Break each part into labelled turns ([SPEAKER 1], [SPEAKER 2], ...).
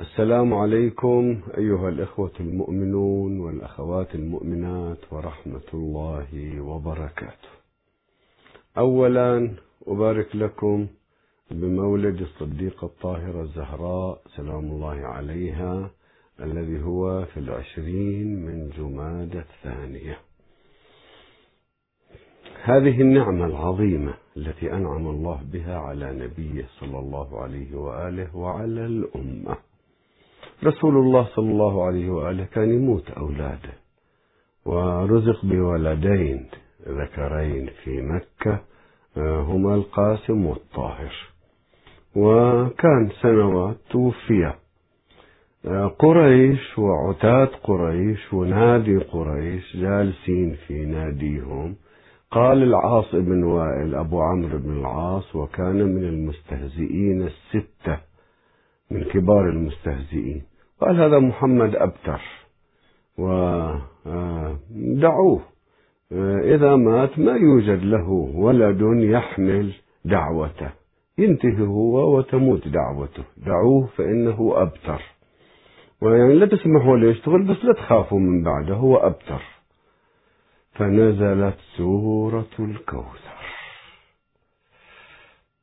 [SPEAKER 1] السلام عليكم أيها الإخوة المؤمنون والأخوات المؤمنات ورحمة الله وبركاته. أولا أبارك لكم بمولد الصديقة الطاهرة الزهراء سلام الله عليها الذي هو في العشرين من جمادى الثانية. هذه النعمة العظيمة التي أنعم الله بها على نبيه صلى الله عليه وآله وعلى الأمة. رسول الله صلى الله عليه وآله كان يموت أولاده ورزق بولدين ذكرين في مكة هما القاسم والطاهر وكان سنوات توفي قريش وعتاة قريش ونادي قريش جالسين في ناديهم قال العاص بن وائل أبو عمرو بن العاص وكان من المستهزئين الستة من كبار المستهزئين قال هذا محمد أبتر. ودعوه إذا مات ما يوجد له ولد يحمل دعوته. ينتهي هو وتموت دعوته. دعوه فإنه أبتر. ويعني لا تسمحوا له يشتغل بس لا تخافوا من بعده هو أبتر. فنزلت سورة الكوثر.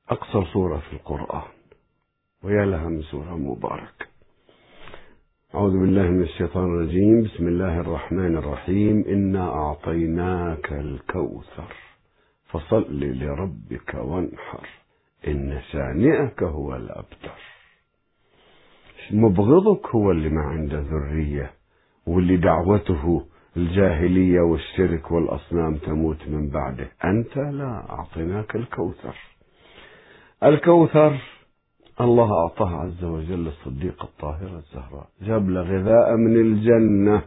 [SPEAKER 1] أقصر سورة في القرآن. ويا لها من سورة مباركة. أعوذ بالله من الشيطان الرجيم. بسم الله الرحمن الرحيم. إنا أعطيناك الكوثر. فصل لربك وانحر. إن شانئك هو الأبتر. مبغضك هو اللي ما عنده ذرية واللي دعوته الجاهلية والشرك والأصنام تموت من بعده. أنت لا أعطيناك الكوثر. الكوثر الله أعطاها عز وجل الصديقة الطاهرة الزهراء. جاب له غذاء من الجنة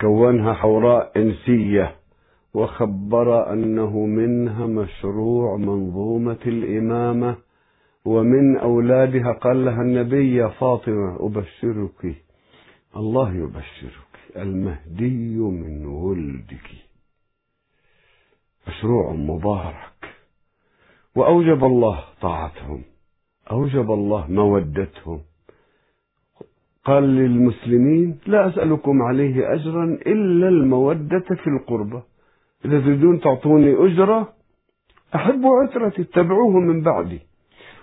[SPEAKER 1] كونها حوراء إنسية وخبر أنه منها مشروع منظومة الإمامة ومن أولادها قال لها النبي يا فاطمة أبشرك. الله يبشرك المهدي من ولدك. مشروع مبارك. وأوجب الله طاعتهم. أوجب الله مودتهم قال للمسلمين لا أسألكم عليه أجرا إلا المودة في القربة. إذا تريدون تعطوني أجرة أحبوا عترتي اتبعوه من بعدي.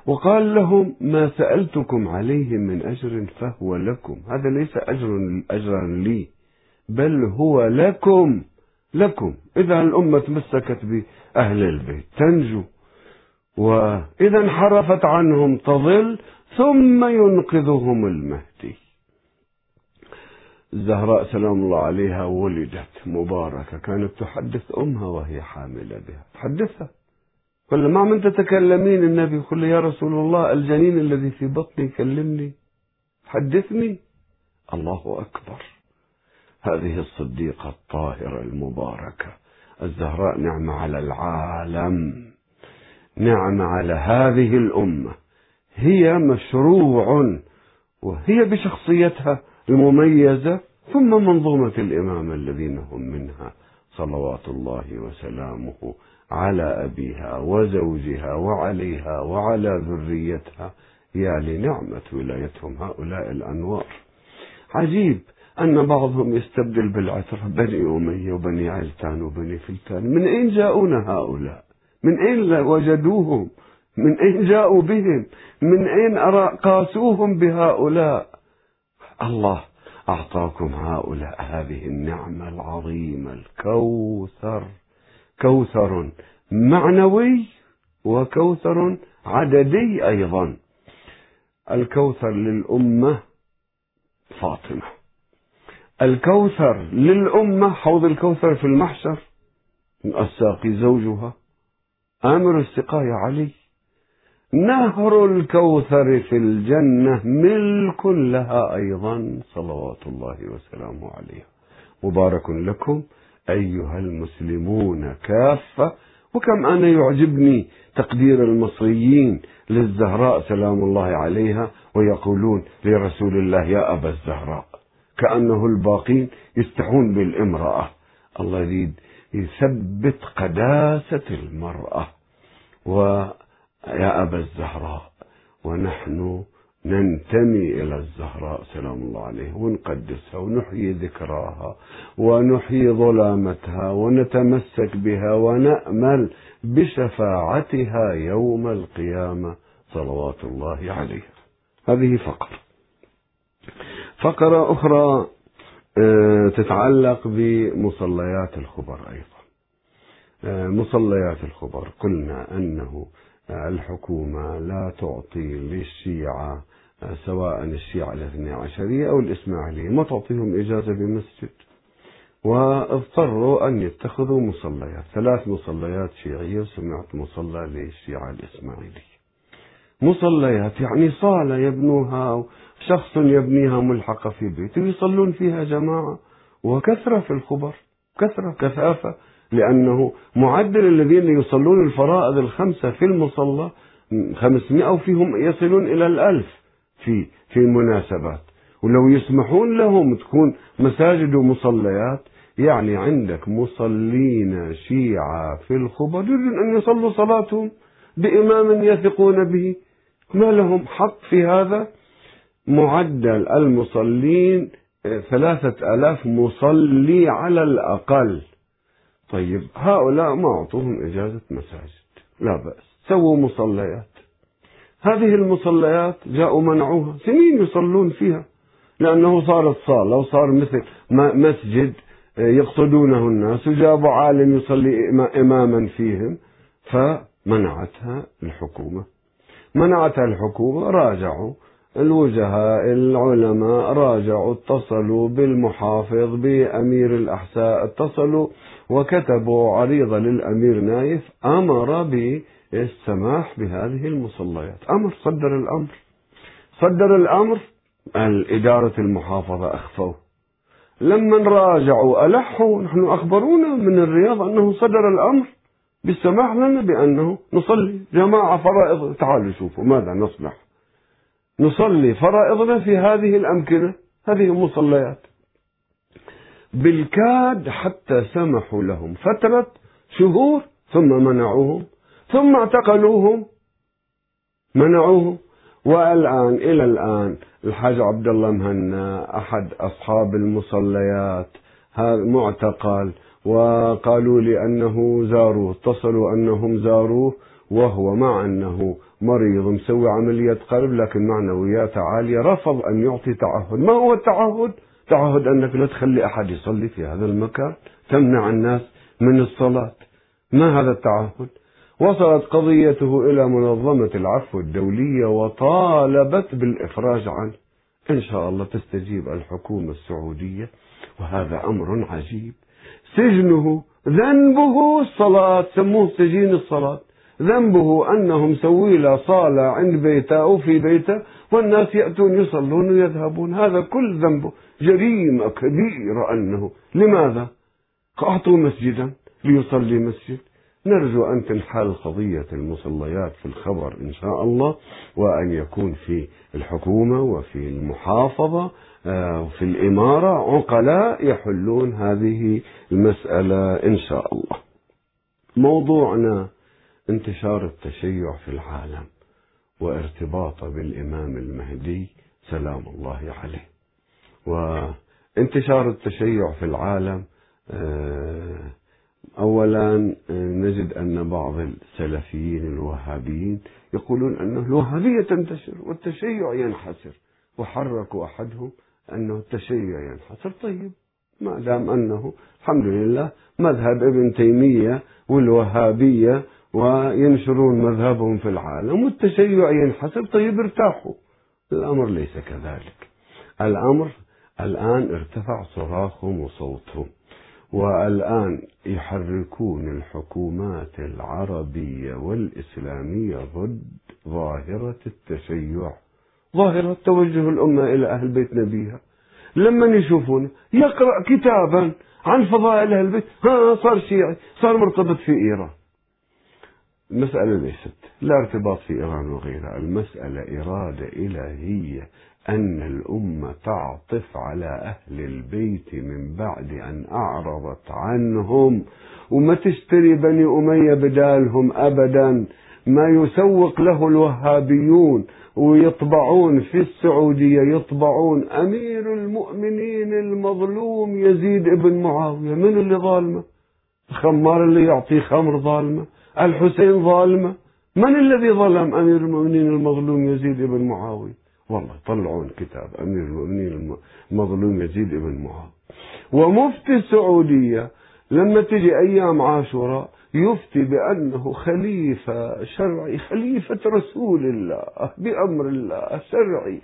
[SPEAKER 1] وقال لهم ما سألتكم عليه من أجر فهو لكم. هذا ليس أجر أجرا لي بل هو لكم لكم. إذا الأمة تمسكت بأهل البيت. تنجو. وإذا انحرفت عنهم تضل ثم ينقذهم المهدي. الزهراء سلام الله عليها ولدت مباركة كانت تحدث أمها وهي حاملة بها. تحدثها. قال ما من تتكلمين النبي؟ يقول يا رسول الله الجنين الذي في بطني يكلمني. حدثني. الله أكبر. هذه الصديقة الطاهرة المباركة. الزهراء نعمة على العالم. نعمة على هذه الأمة. هي مشروع وهي بشخصيتها المميزة ثم منظومة الإمامة الذين هم منها صلوات الله وسلامه على أبيها وزوجها وعليها وعلى ذريتها. يا لنعمة ولايتهم هؤلاء الأنوار. عجيب أن بعضهم يستبدل بالعترة بني أمية وبني علتان وبني فلتان. من أين جاءونا هؤلاء؟ من أين وجدوهم؟ من أين جاءوا بهم؟ من أين قاسوهم بهؤلاء؟ الله أعطاكم هؤلاء هذه النعمة العظيمة الكوثر. كوثر معنوي وكوثر عددي أيضا. الكوثر للأمة فاطمة. الكوثر للأمة حوض الكوثر في المحشر الساقي زوجها. آمر السقاية علي. نهر الكوثر في الجنة ملك لها أيضا صلوات الله وسلامه عليها مبارك لكم أيها المسلمون كافة. وكم أنا يعجبني تقدير المصريين للزهراء سلام الله عليها ويقولون لرسول الله يا أبا الزهراء كأنه الباقين يستحون بالامرأة. الله يريد يثبت قداسة المرأة. ويا أبا الزهراء ونحن ننتمي إلى الزهراء سلام الله عليه ونقدسها ونحيي ذكراها ونحيي ظلامتها ونتمسك بها ونأمل بشفاعتها يوم القيامة صلوات الله عليها هذه فقرة. فقرة أخرى تتعلق بمصليات الخبر أيضا. آه، مصليات الخبر قلنا أنه الحكومة لا تعطي للشيعة سواء الشيعة الاثني عشرية أو الإسماعيلية ما تعطيهم إجازة بمسجد واضطروا أن يتخذوا مصليات ثلاث مصليات شيعية وسمعت مصلى للشيعة الإسماعيلية. مصليات يعني صالة يبنوها شخص يبنيها ملحقة في بيته يصلون فيها جماعة وكثرة في الخبر كثرة كثافة لأنه معدل الذين يصلون الفرائض الخمسة في المصلى 500 وفيهم يصلون إلى الألف في في مناسبات. ولو يسمحون لهم تكون مساجد ومصليات يعني عندك مصلين شيعة في الخبر يريدون أن يصلوا صلاتهم بإمام يثقون به. ما لهم حق في هذا؟ معدل المصلين ثلاثة ألاف مصلي على الأقل. طيب هؤلاء ما أعطوهم إجازة مساجد. لا بأس. سووا مصليات. هذه المصليات جاءوا منعوها. سنين يصلون فيها لأنه صارت صالة وصار مثل مسجد يقصدونه الناس وجابوا عالم يصلي إماما فيهم. فمنعتها الحكومة. منعتها الحكومة راجعوا. الوجهاء العلماء راجعوا اتصلوا بالمحافظ بأمير الأحساء اتصلوا وكتبوا عريضة للأمير نايف أمر بالسماح بهذه المصليات. أمر صدر الأمر. صدر الأمر الإدارة المحافظة أخفوه. لما راجعوا ألحوا نحن أخبرونا من الرياض أنه صدر الأمر بالسماح لنا بأنه نصلي جماعة فرائض. تعالوا شوفوا ماذا نصنع. نصلي فرائضنا في هذه الأمكنة هذه المصليات. بالكاد حتى سمحوا لهم. فترة شهور ثم منعوهم ثم اعتقلوهم منعوهم. والآن إلى الآن الحاج عبد الله مهنا أحد أصحاب المصليات هذا معتقل وقالوا لي أنه زاروه اتصلوا أنهم زاروه وهو مع أنه مريض مسوي عملية قلب لكن معنوياته عالية رفض أن يعطي تعهد. ما هو التعهد؟ تعهد أنك لا تخلي أحد يصلي في هذا المكان تمنع الناس من الصلاة. ما هذا التعهد؟ وصلت قضيته إلى منظمة العفو الدولية وطالبت بالإفراج عنه. إن شاء الله تستجيب الحكومة السعودية وهذا أمر عجيب. سجنه ذنبه الصلاة سموه سجين الصلاة. ذنبه أنه مسوي له صالة عند بيته أو في بيته والناس يأتون يصلون ويذهبون. هذا كل ذنبه جريمة كبيرة أنه. لماذا؟ أعطوا مسجدا ليصلي مسجد. نرجو أن تنحل قضية المصليات في الخبر إن شاء الله وأن يكون في الحكومة وفي المحافظة آه، وفي الإمارة. عقلاء يحلون هذه المسألة إن شاء الله. موضوعنا انتشار التشيع في العالم وارتباطه بالإمام المهدي سلام الله عليه. وانتشار التشيع في العالم آه، أولا آه، نجد أن بعض السلفيين الوهابيين يقولون أن الوهابية تنتشر والتشيع ينحسر وحركوا أحدهم أنه التشيع ينحسر طيب ما دام أنه الحمد لله مذهب ابن تيمية والوهابية وينشرون مذهبهم في العالم والتشيع ينحسر طيب ارتاحوا. الأمر ليس كذلك. الأمر الآن ارتفع صراخهم وصوتهم والآن يحركون الحكومات العربية والإسلامية ضد ظاهرة التشيع ظاهرة توجه الأمة إلى أهل بيت نبيها. لما يشوفون يقرأ كتابا عن فضائل أهل البيت ها صار شيعي صار مرتبط في إيران. المسألة ليست لا ارتباط في إيران وغيرها المسألة إرادة إلهية أن الأمة تعطف على أهل البيت من بعد أن أعرضت عنهم وما تشتري بني أمية بدالهم أبدا ما يسوق له الوهابيون ويطبعون في السعودية يطبعون أمير المؤمنين المظلوم يزيد ابن معاوية من اللي ظالمه؟ الخمار اللي يعطيه خمر ظالمة؟ الحسين ظالمة. من الذي ظلم أمير المؤمنين المظلوم يزيد ابن معاوية؟ والله طلعون كتاب أمير المؤمنين المظلوم يزيد ابن معاوية. ومفتي السعودية لما تجي أيام عاشوراء يفتي بأنه خليفة شرعي خليفة رسول الله بأمر الله شرعي.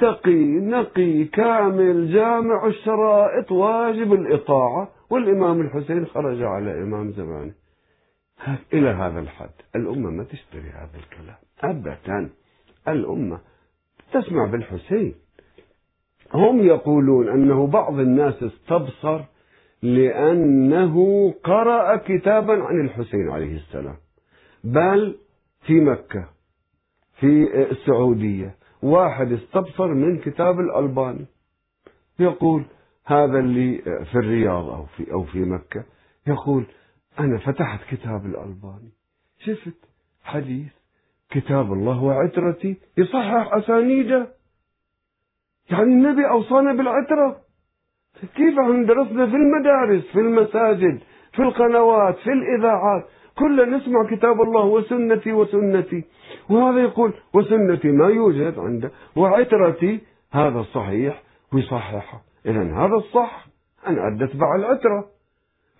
[SPEAKER 1] تقي نقي كامل جامع الشرائط واجب الإطاعة. والإمام الحسين خرج على إمام زمانه. إلى هذا الحد. الأمة ما تشتري هذا الكلام. أبدا. الأمة تسمع بالحسين. هم يقولون أنه بعض الناس استبصر لأنه قرأ كتابا عن الحسين عليه السلام. بل في مكة في السعودية واحد استبصر من كتاب الألباني. يقول هذا اللي في الرياض أو في أو في مكة. يقول أنا فتحت كتاب الألباني. شفت حديث كتاب الله وعترتي يصحح أسانيده. يعني النبي أوصانا بالعترة. كيف عم درسنا في المدارس في المساجد في القنوات في الإذاعات. كلنا نسمع كتاب الله وسنتي وسنتي. وهذا يقول وسنتي ما يوجد عنده وعترتي هذا صحيح ويصححها إذا هذا الصح. أدى أتبع العترة.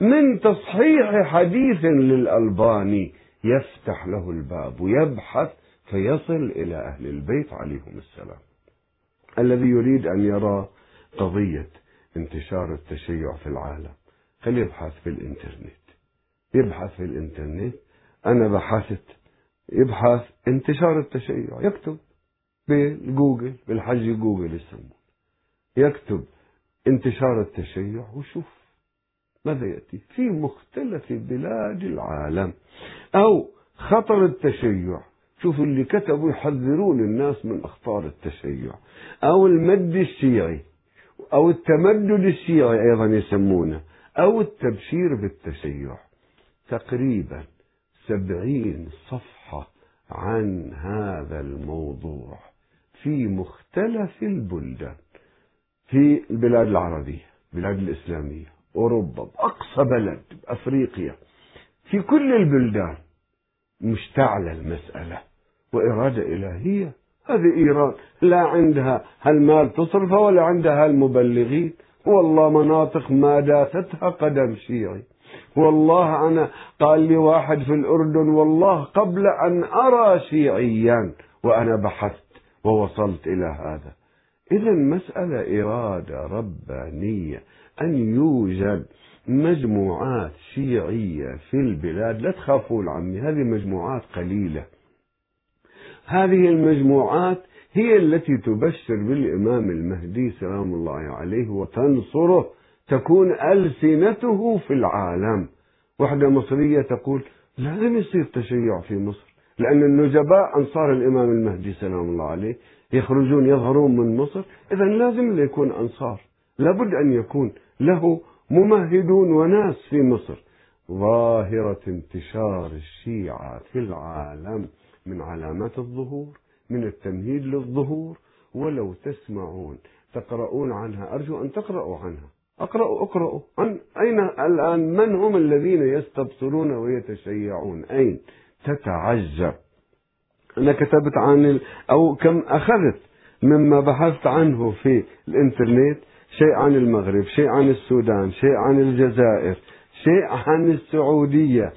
[SPEAKER 1] من تصحيح حديث للألباني يفتح له الباب ويبحث فيصل إلى أهل البيت عليهم السلام. الذي يريد أن يرى قضية انتشار التشيع في العالم. فليبحث في الإنترنت. يبحث في الإنترنت. أنا بحثت. يبحث. انتشار التشيع. يكتب. بالجوجل. بالحج جوجل يسمونه يكتب انتشار التشيع وشوف. ماذا يأتي؟ في مختلف بلاد العالم. أو خطر التشيع. شوف اللي كتبوا يحذرون الناس من أخطار التشيع. أو المد الشيعي. أو التمدد الشيعي أيضا يسمونه. أو التبشير بالتشيع. تقريبا سبعين صفحة عن هذا الموضوع. في مختلف البلدان. في البلاد العربية. البلاد الإسلامية. أوروبا أقصى بلد أفريقيا في كل البلدان. مشتعلة المسألة وإرادة إلهية. هذه إيران لا عندها هالمال تصرفه ولا عندها هالمبلغين والله مناطق ما داستها قدم شيعي. والله أنا قال لي واحد في الأردن والله قبل أن أرى شيعيا وأنا بحثت ووصلت إلى هذا. إذا مسألة إرادة ربانية أن يوجد مجموعات شيعية في البلاد لا تخافون عمي هذه مجموعات قليلة. هذه المجموعات هي التي تبشر بالإمام المهدي سلام الله عليه وتنصره تكون ألسنته في العالم. وحدة مصرية تقول لازم يصير تشيع في مصر لأن النجباء أنصار الإمام المهدي سلام الله عليه يخرجون يظهرون من مصر إذا لازم يكون أنصار. لابد أن يكون له ممهدون وناس في مصر. ظاهرة انتشار الشيعة في العالم من علامات الظهور من التمهيد للظهور ولو تسمعون تقرؤون عنها. أرجو أن تقرأوا عنها. أقرأوا اقرأوا. عن أين الآن؟ من هم الذين يستبصرون ويتشيعون؟ أين؟ تتعجب. أنا كتبت عن أو كم أخذت مما بحثت عنه في الإنترنت شيء عن المغرب شيء عن السودان شيء عن الجزائر شيء عن السعودية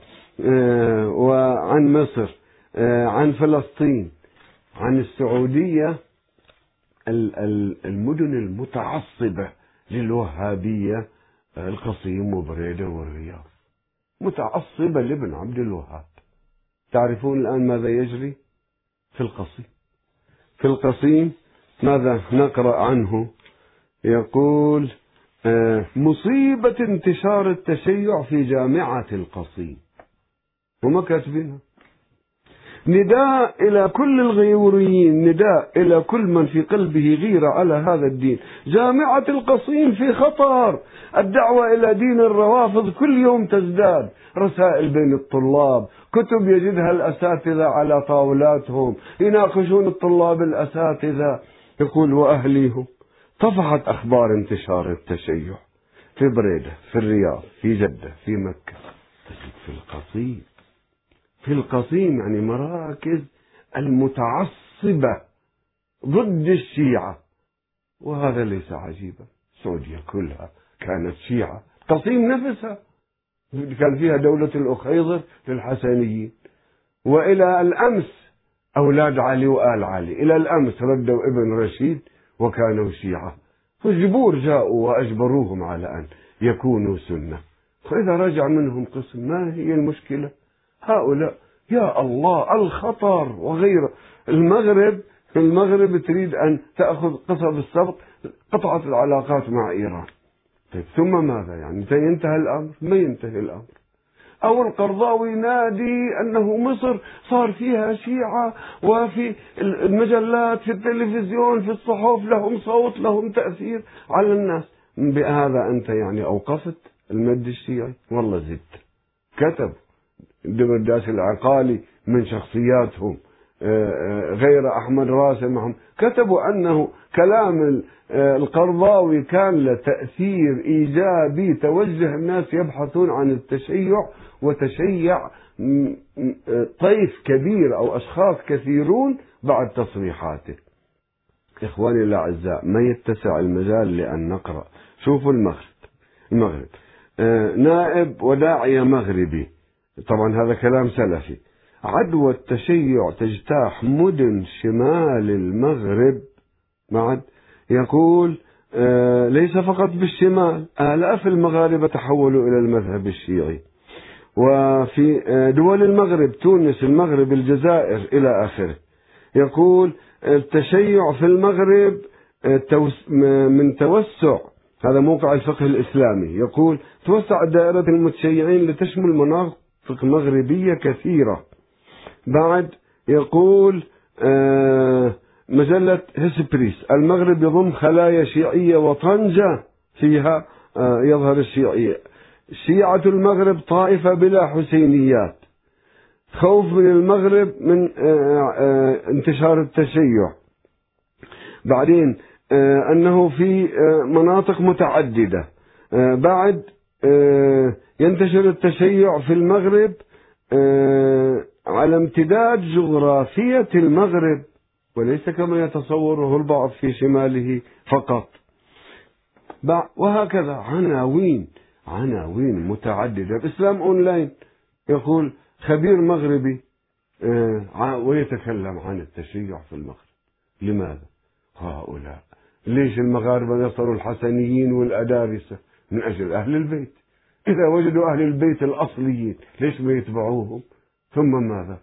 [SPEAKER 1] آه، وعن مصر آه، عن فلسطين عن السعودية المدن المتعصبة للوهابية آه، القصيم وبريدة والرياض. متعصبة لابن عبد الوهاب. تعرفون الآن ماذا يجري؟ في القصيم. في القصيم ماذا نقرأ عنه؟ يقول آه، مصيبة انتشار التشيع في جامعة القصيم. هم كاتبينها؟ نداء إلى كل الغيوريين نداء إلى كل من في قلبه غيرة على هذا الدين. جامعة القصيم في خطر. الدعوة إلى دين الروافض كل يوم تزداد. رسائل بين الطلاب. كتب يجدها الأساتذة على طاولاتهم. يناقشون الطلاب الأساتذة. يقول وأهليهم طفحت أخبار انتشار التشيع. في بريدة في الرياض في جدة في مكة. في القصيم. في القصيم يعني مراكز المتعصبة ضد الشيعة. وهذا ليس عجيبا. سعوديا كلها كانت شيعة. قصيم نفسها كان فيها دولة الأخيضر للحسنيين. وإلى الأمس أولاد علي وآل علي. إلى الأمس ردوا ابن رشيد وكانوا شيعة. فالجبور جاءوا وأجبروهم على أن يكونوا سنة. فإذا رجع منهم قسم ما هي المشكلة؟ هؤلاء يا الله الخطر وغيره. المغرب المغرب تريد أن تأخذ قصب السبط قطعت العلاقات مع إيران. طيب ثم ماذا يعني؟ ينتهي الأمر؟ ما ينتهي الأمر؟ أو القرضاوي نادي أنه مصر صار فيها شيعة وفي المجلات في التلفزيون في الصحف لهم صوت لهم تأثير على الناس. بهذا أنت يعني أوقفت المد الشيعي؟ والله زدت. كتب. دمرداس العقالي من شخصياتهم آه، آه، غير أحمد راسم معهم كتبوا أنه كلام آه، القرضاوي كان له تأثير إيجابي توجه الناس يبحثون عن التشيع وتشيع طيف كبير أو أشخاص كثيرون بعد تصريحاته. إخواني الأعزاء ما يتسع المجال لأن نقرأ. شوفوا المغرب. المغرب. نائب وداعية مغربي. طبعا هذا كلام سلفي. عدوى التشيع تجتاح مدن شمال المغرب. معد يقول آه ليس فقط بالشمال آلاف المغاربة تحولوا إلى المذهب الشيعي. وفي آه دول المغرب تونس المغرب الجزائر إلى آخره. يقول التشيع في المغرب آه من توسع هذا موقع الفقه الإسلامي. يقول توسع دائرة المتشيعين لتشمل مناطق مغربية كثيرة. بعد يقول آه مجلة هسبريس المغرب يضم خلايا شيعية وطنجة فيها آه يظهر الشيعية. شيعة المغرب طائفة بلا حسينيات. خوف من المغرب من آه انتشار التشيع. بعدين أنه في مناطق متعددة. بعد ينتشر التشيع في المغرب آه على امتداد جغرافية المغرب وليس كما يتصوره البعض في شماله فقط. وهكذا عناوين عناوين متعددة. الإسلام أونلاين يقول خبير مغربي آه، ويتكلم عن التشيع في المغرب. لماذا؟ هؤلاء ليش المغاربة نصروا الحسنيين والأدارسة؟ من أجل أهل البيت. إذا وجدوا أهل البيت الأصليين ليش ما يتبعوهم؟ ثم ماذا؟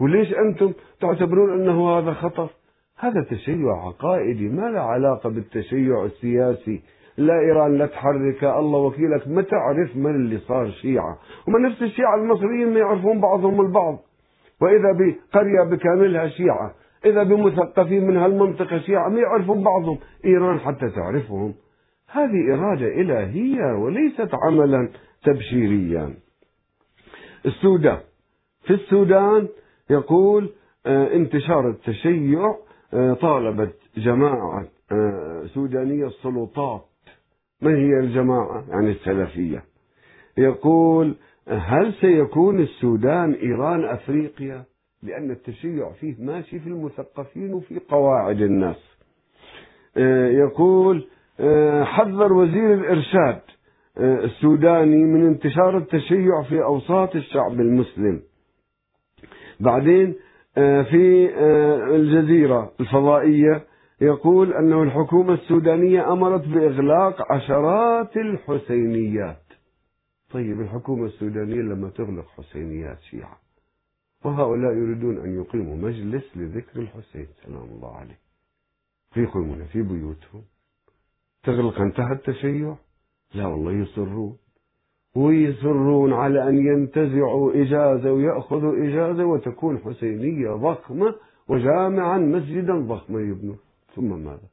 [SPEAKER 1] وليش أنتم تعتبرون أنه هذا خطر؟ هذا تشيع عقائدي ما له علاقة بالتشيع السياسي. لا إيران لا تحرك الله وكيلك ما تعرف من اللي صار شيعة. وما نفس الشيعة المصريين ما يعرفون بعضهم البعض. وإذا بقرية بكاملها شيعة إذا بمثقفين من هالمنطقة شيعة ما يعرفون بعضهم. إيران حتى تعرفهم. هذه إرادة إلهية وليست عملا تبشيريا. السودان. في السودان يقول آه، انتشار التشيع آه، طالبت جماعة آه، سودانية السلطات. ما هي الجماعة؟ يعني السلفية. يقول هل سيكون السودان إيران أفريقيا؟ لأن التشيع فيه ماشي في المثقفين وفي قواعد الناس. يقول حذر وزير الإرشاد السوداني من انتشار التشيع في أوساط الشعب المسلم. بعدين آه، في آه، الجزيرة الفضائية يقول أنه الحكومة السودانية أمرت بإغلاق عشرات الحسينيات. طيب الحكومة السودانية لما تغلق حسينيات شيعة وهؤلاء يريدون أن يقيموا مجلس لذكر الحسين سلام الله عليه. فيقيمون في بيوتهم. تغلق انتهى التشيع لا والله يصرون ويصرون على أن ينتزعوا إجازة ويأخذوا إجازة وتكون حسينية ضخمة وجامعا مسجدا ضخما يبنوا ثم ماذا؟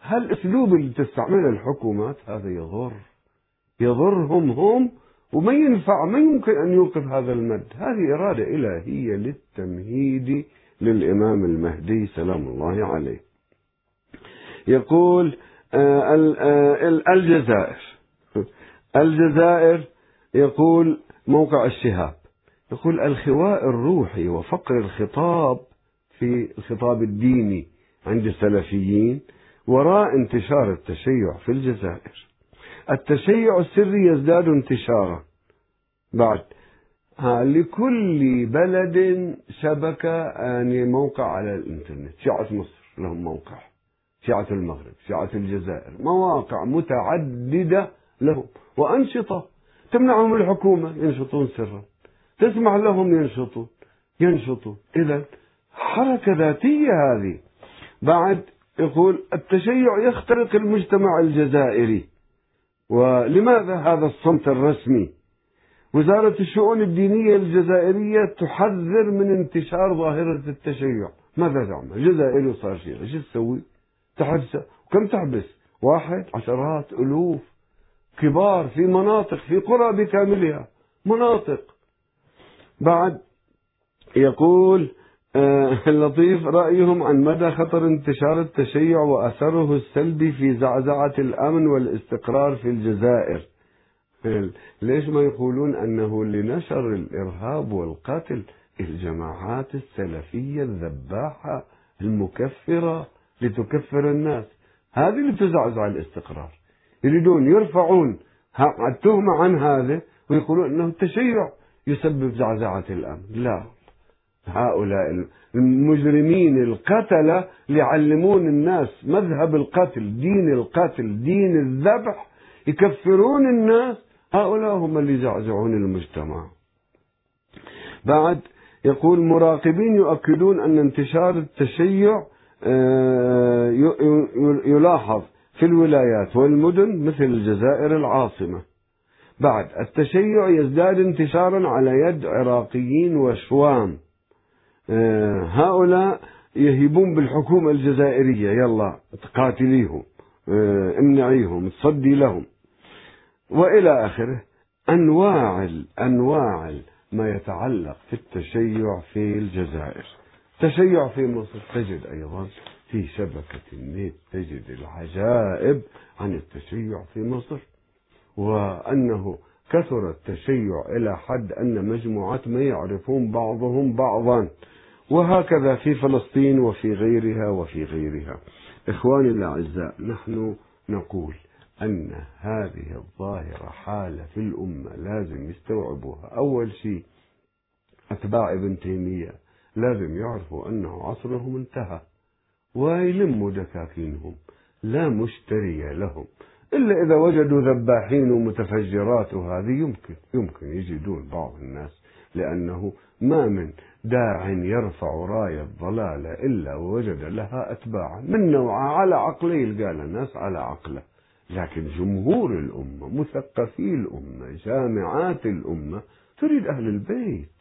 [SPEAKER 1] هل أسلوب اللي تستعمله الحكومات هذا يضر؟ يضرهم هم؟ وما ينفع ما يمكن أن يوقف هذا المد؟ هذه إرادة إلهية للتمهيد للإمام المهدي سلام الله عليه. يقول الجزائر. الجزائر يقول موقع الشهاب. يقول الخواء الروحي وفقر الخطاب في الخطاب الديني عند السلفيين وراء انتشار التشيع في الجزائر. التشيع السري يزداد انتشارا. بعد لكل بلد شبكة يعني موقع على الإنترنت. شيعة مصر لهم موقع. شيعة المغرب شيعة الجزائر مواقع متعددة لهم وأنشطة تمنعهم الحكومة ينشطون سرا تسمح لهم ينشطون ينشطون. إذا حركة ذاتية هذه. بعد يقول التشيع يخترق المجتمع الجزائري. ولماذا هذا الصمت الرسمي؟ وزارة الشؤون الدينية الجزائرية تحذر من انتشار ظاهرة التشيع. ماذا تعمل؟ جزائري صار شيعي شو تسوي؟ تحبسه كم تحبس؟ واحد عشرات ألوف. كبار في مناطق في قرى بكاملها. مناطق. بعد يقول آه، اللطيف رأيهم عن مدى خطر انتشار التشيع وأثره السلبي في زعزعة الأمن والاستقرار في الجزائر. ليش ما يقولون أنه لنشر الإرهاب والقتل؟ الجماعات السلفية الذباحة المكفرة. لتكفر الناس. هذه اللي تزعزع الاستقرار. يريدون يرفعون التهمة عن هذا ويقولون أنه التشيع يسبب زعزعة الأمن. لا. هؤلاء المجرمين القتلة يعلمون الناس مذهب القتل دين القتل دين الذبح يكفرون الناس. هؤلاء هم اللي يزعزعون المجتمع. بعد يقول مراقبين يؤكدون أن انتشار التشيع يلاحظ في الولايات والمدن مثل الجزائر العاصمة. بعد التشيع يزداد انتشارا على يد عراقيين وشوام. آه، هؤلاء يهيبون بالحكومة الجزائرية. يلا تقاتليهم آه، امنعيهم تصدي لهم. وإلى آخره أنواع أنواع ما يتعلق في التشيع في الجزائر. تشيع في مصر. تجد أيضا في شبكة النت تجد العجائب عن التشيع في مصر وأنه كثر التشيع إلى حد أن مجموعات ما يعرفون بعضهم بعضا. وهكذا في فلسطين وفي غيرها وفي غيرها. إخواني الأعزاء نحن نقول أن هذه الظاهرة حالة في الأمة لازم يستوعبوها. أول شيء أتباع ابن تيمية. لازم يعرفوا أنه عصرهم انتهى. ويلموا دكاكينهم لا مشتري لهم. إلا إذا وجدوا ذباحين ومتفجرات وهذه يمكن يمكن يجدون بعض الناس لأنه ما من داع يرفع راية الضلالة إلا ووجد لها أتباعا. من نوعها على عقله يلقى الناس على عقله. لكن جمهور الأمة مثقفي الأمة جامعات الأمة تريد أهل البيت.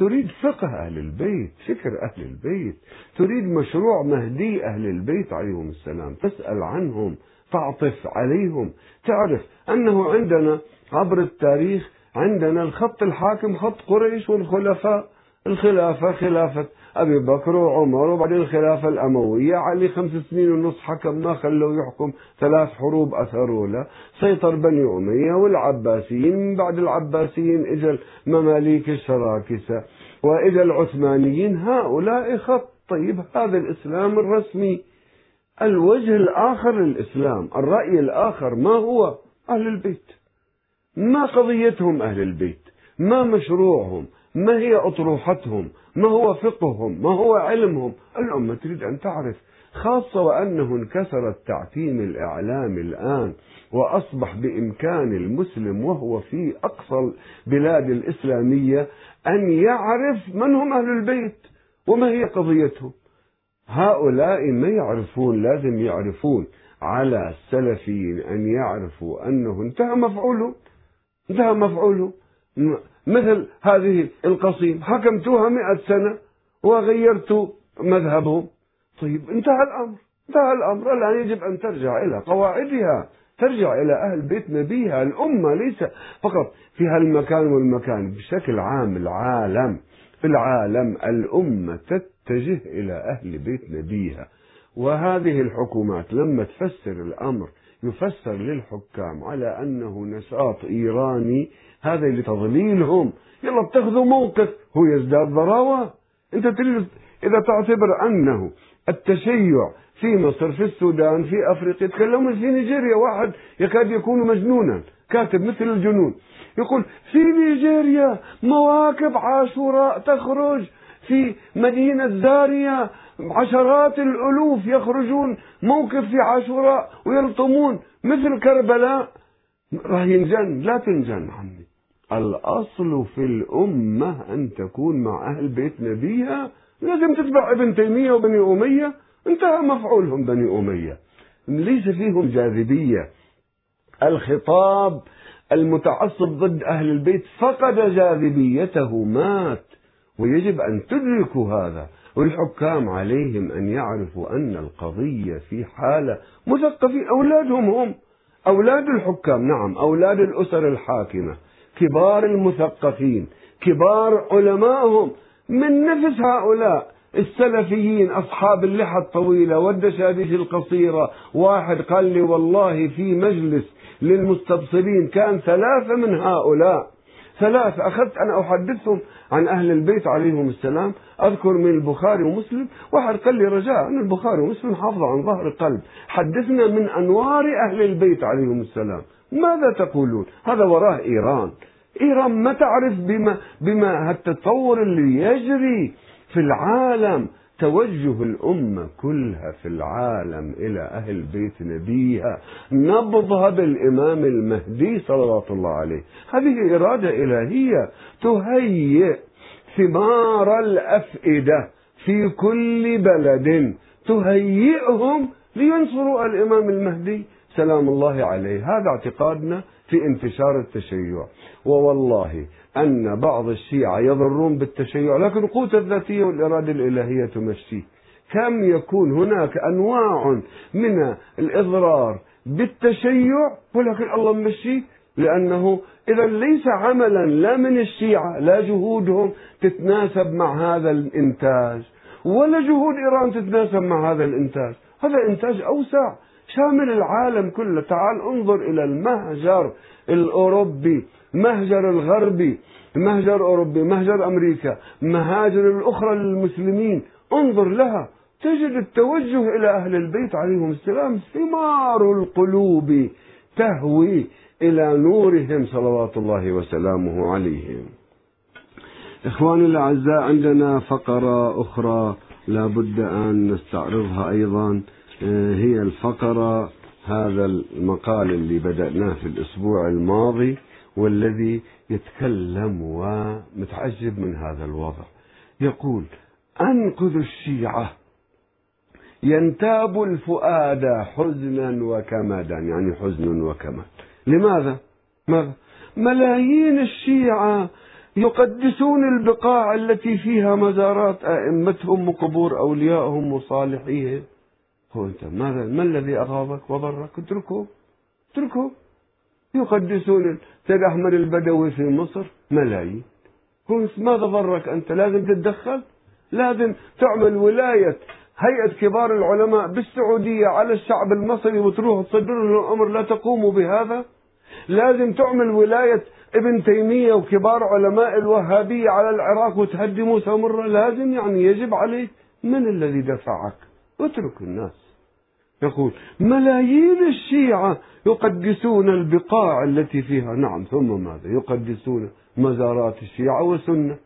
[SPEAKER 1] تريد فقه أهل البيت فكر أهل البيت تريد مشروع مهدي أهل البيت عليهم السلام تسأل عنهم تعطف عليهم تعرف أنه عندنا عبر التاريخ عندنا الخط الحاكم خط قريش والخلفاء الخلافة خلافة أبي بكر وعمر وبعدين الخلافة الأموية علي خمس سنين ونص حكم ما خلوه يحكم ثلاث حروب أثروا له سيطر بني أمية والعباسيين من بعد العباسيين إجا المماليك الشراكسة وإجا العثمانيين. هؤلاء خط طيب هذا الإسلام الرسمي. الوجه الآخر للإسلام الرأي الآخر ما هو؟ أهل البيت. ما قضيتهم أهل البيت؟ ما مشروعهم؟ ما هي أطروحتهم؟ ما هو فقههم؟ ما هو علمهم؟ الأمة تريد أن تعرف خاصة وأنه انكسر التعتيم الإعلامي الآن وأصبح بإمكان المسلم وهو في أقصى البلاد الإسلامية أن يعرف من هم أهل البيت وما هي قضيتهم. هؤلاء ما يعرفون لازم يعرفون على السلفيين أن يعرفوا أنه انتهى مفعوله انتهى مفعوله مثل هذه القصيم. حكمتوها مئة سنة وغيرت مذهبهم طيب انتهى الأمر. انتهى الأمر. الآن يجب أن ترجع إلى قواعدها ترجع إلى أهل بيت نبيها. الأمة ليس فقط في هالمكان والمكان بشكل عام العالم. في العالم الأمة تتجه إلى أهل بيت نبيها. وهذه الحكومات لما تفسر الأمر يفسر للحكام على أنه نشاط إيراني هذا لتضليلهم يلا بتاخذوا موقف هو يزداد ضراوة. أنت تريد إذا تعتبر أنه التشيع في مصر في السودان في أفريقيا يتكلمون في نيجيريا واحد يكاد يكون مجنونا كاتب مثل الجنون. يقول في نيجيريا مواكب عاشوراء تخرج في مدينة زارية عشرات الألوف يخرجون موقف في عاشوراء ويلطمون مثل كربلاء. راح ينجن لا تنجن عمي. الأصل في الأمة أن تكون مع أهل بيت نبيها. لازم تتبع ابن تيمية وبني أمية. انتهى مفعولهم بني أمية. ليس فيهم جاذبية. الخطاب المتعصب ضد أهل البيت فقد جاذبيته مات. ويجب أن تدركوا هذا. والحكام عليهم أن يعرفوا أن القضية في حالة مثقفين. أولادهم هم. أولاد الحكام نعم. أولاد الأسر الحاكمة. كبار المثقفين. كبار علمائهم من نفس هؤلاء السلفيين أصحاب اللحى الطويلة والدشاديش القصيرة. واحد قال لي والله في مجلس للمستبصرين كان ثلاثة من هؤلاء. ثلاثة أخذت أنا أحدثهم عن أهل البيت عليهم السلام أذكر من البخاري ومسلم واحد قال لي رجاء أن البخاري ومسلم حافظ عن ظهر قلب حدثنا من أنوار أهل البيت عليهم السلام. ماذا تقولون؟ هذا وراه إيران. إيران ما تعرف بما, بما التطور اللي يجري في العالم. توجه الأمة كلها في العالم إلى أهل بيت نبيها نبضها بالإمام المهدي صلوات الله عليه. هذه إرادة إلهية تهيئ ثمار الأفئدة في كل بلد تهيئهم لينصروا الإمام المهدي. سلام الله عليه. هذا اعتقادنا في انتشار التشيع. ووالله أن بعض الشيعة يضرون بالتشيع لكن القوة الذاتية والإرادة الإلهية تمشيه كم يكون هناك أنواع من الإضرار بالتشيع ولكن الله مشيه لأنه إذا ليس عملا لا من الشيعة لا جهودهم تتناسب مع هذا الإنتاج ولا جهود إيران تتناسب مع هذا الإنتاج. هذا إنتاج أوسع. شامل العالم كله. تعال انظر إلى المهجر الأوروبي مهجر الغربي مهجر أوروبي مهجر أمريكا مهاجر الأخرى للمسلمين. انظر لها. تجد التوجه إلى أهل البيت عليهم السلام ثمار القلوب تهوي إلى نورهم صلوات الله وسلامه عليهم. إخواني الأعزاء عندنا فقرة أخرى لا بد أن نستعرضها أيضا. هي الفقرة هذا المقال اللي بدأناه في الأسبوع الماضي والذي يتكلم ومتعجب من هذا الوضع يقول أنقذ الشيعة ينتاب الفؤاد حزنا وكمدا يعني حزن وكمد لماذا؟ ماذا؟ ملايين الشيعة يقدسون البقاع التي فيها مزارات أئمتهم وقبور أوليائهم وصالحيهم هو أنت. ماذا؟ ما الذي أغاظك وضرك؟ اتركه. اتركه. يقدسون سيد أحمد البدوي في مصر. ملايين. ماذا ضرك أنت؟ لازم تتدخل. لازم تعمل ولاية هيئة كبار العلماء بالسعودية على الشعب المصري وتروح تصدر له الأمر لا تقوموا بهذا. لازم تعمل ولاية ابن تيمية وكبار علماء الوهابية على العراق وتهدموا سامرة لازم يعني يجب عليك. من الذي دفعك؟ اترك الناس. يقول ملايين الشيعة يقدسون البقاع التي فيها. نعم ثم ماذا؟ يقدسون مزارات الشيعة والسنة.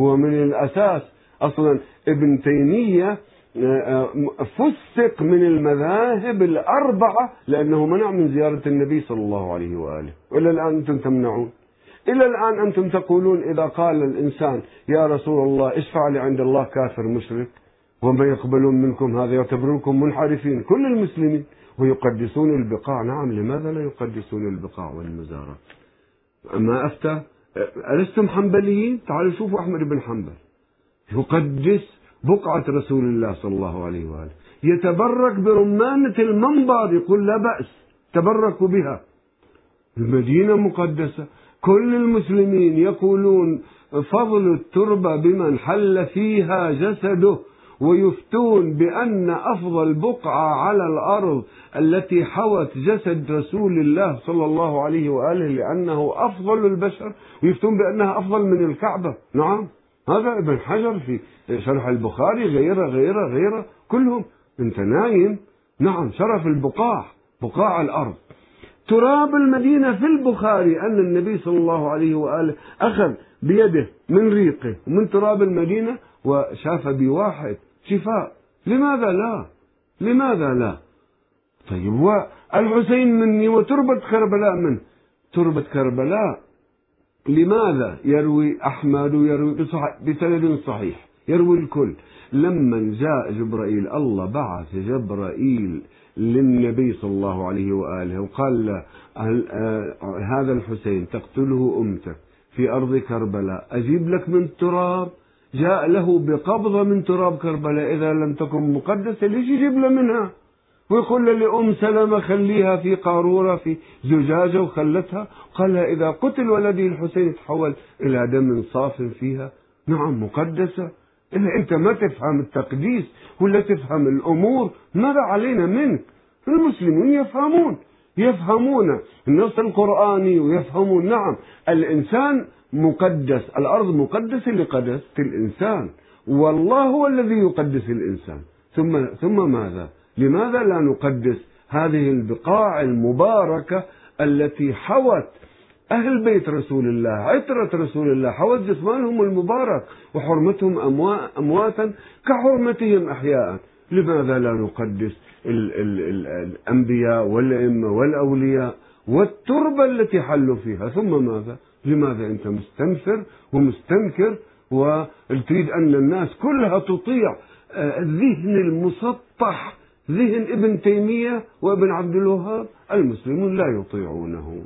[SPEAKER 1] هو من الأساس أصلا ابن تيمية آه، آه، فسق من المذاهب الأربعة لأنه منع من زيارة النبي صلى الله عليه وآله. وإلى الآن أنتم تمنعون؟ إلى الآن أنتم تقولون إذا قال الإنسان يا رسول الله اشفع لي عند الله كافر مشرك. وما يقبلون منكم هذا يعتبرونكم منحرفين. كل المسلمين ويقدسون البقاع. نعم لماذا لا يقدسون البقاع والمزارات ما أفتى؟ ألستم حنبليين؟ تعالوا شوفوا أحمد بن حنبل. يقدس بقعة رسول الله صلى الله عليه وآله. يتبرك برمانة المنبر يقول لا بأس تبركوا بها. المدينة مقدسة. كل المسلمين يقولون فضل التربة بمن حل فيها جسده. ويفتون بأن أفضل بقعة على الأرض التي حوت جسد رسول الله صلى الله عليه وآله لأنه أفضل البشر ويفتون بأنها أفضل من الكعبة. نعم. هذا ابن حجر في شرح البخاري غيره غيره غيره كلهم. أنت نايم. نعم شرف البقاع بقاع الأرض. تراب المدينة في البخاري أن النبي صلى الله عليه وآله أخذ بيده من ريقه ومن تراب المدينة وشاف بواحد شفاء. لماذا لا؟ لماذا لا؟ طيب والحسين مني وتربة كربلاء منه. تربة كربلاء لماذا يروي أحمد ويروي بسند صحيح؟ يروي الكل. لما جاء جبرائيل الله بعث جبرائيل للنبي صلى الله عليه وآله وقال له آه، هذا الحسين تقتله أمتك في أرض كربلاء أجيب لك من تراب جاء له بقبضة من تراب كربلاء إذا لم تكن مقدسة ليش يجيب له منها؟ ويقول لأم سلمة خليها في قارورة في زجاجة وخلتها قال لها إذا قتل ولدي الحسين تحول إلى دم صاف فيها. نعم مقدسة. إذا أنت ما تفهم التقديس ولا تفهم الأمور ماذا علينا منك؟ المسلمون يفهمون يفهمون النص القرآني ويفهمون نعم. الإنسان مقدس الأرض مقدسة لقداسة الإنسان. والله هو الذي يقدس الإنسان. ثم ثم ماذا؟ لماذا لا نقدس هذه البقاع المباركة التي حوت أهل بيت رسول الله عترة رسول الله حوت جسمانهم المبارك وحرمتهم أمواتا كحرمتهم أحياء. لماذا لا نقدس ال ال ال الأنبياء والأئمة والأولياء والتربة التي حلوا فيها؟ ثم ماذا؟ لماذا أنت مستنفر ومستنكر وتريد أن الناس كلها تطيع آه، الذهن المسطح ذهن ابن تيمية وابن عبد الوهاب المسلمون لا يطيعونه.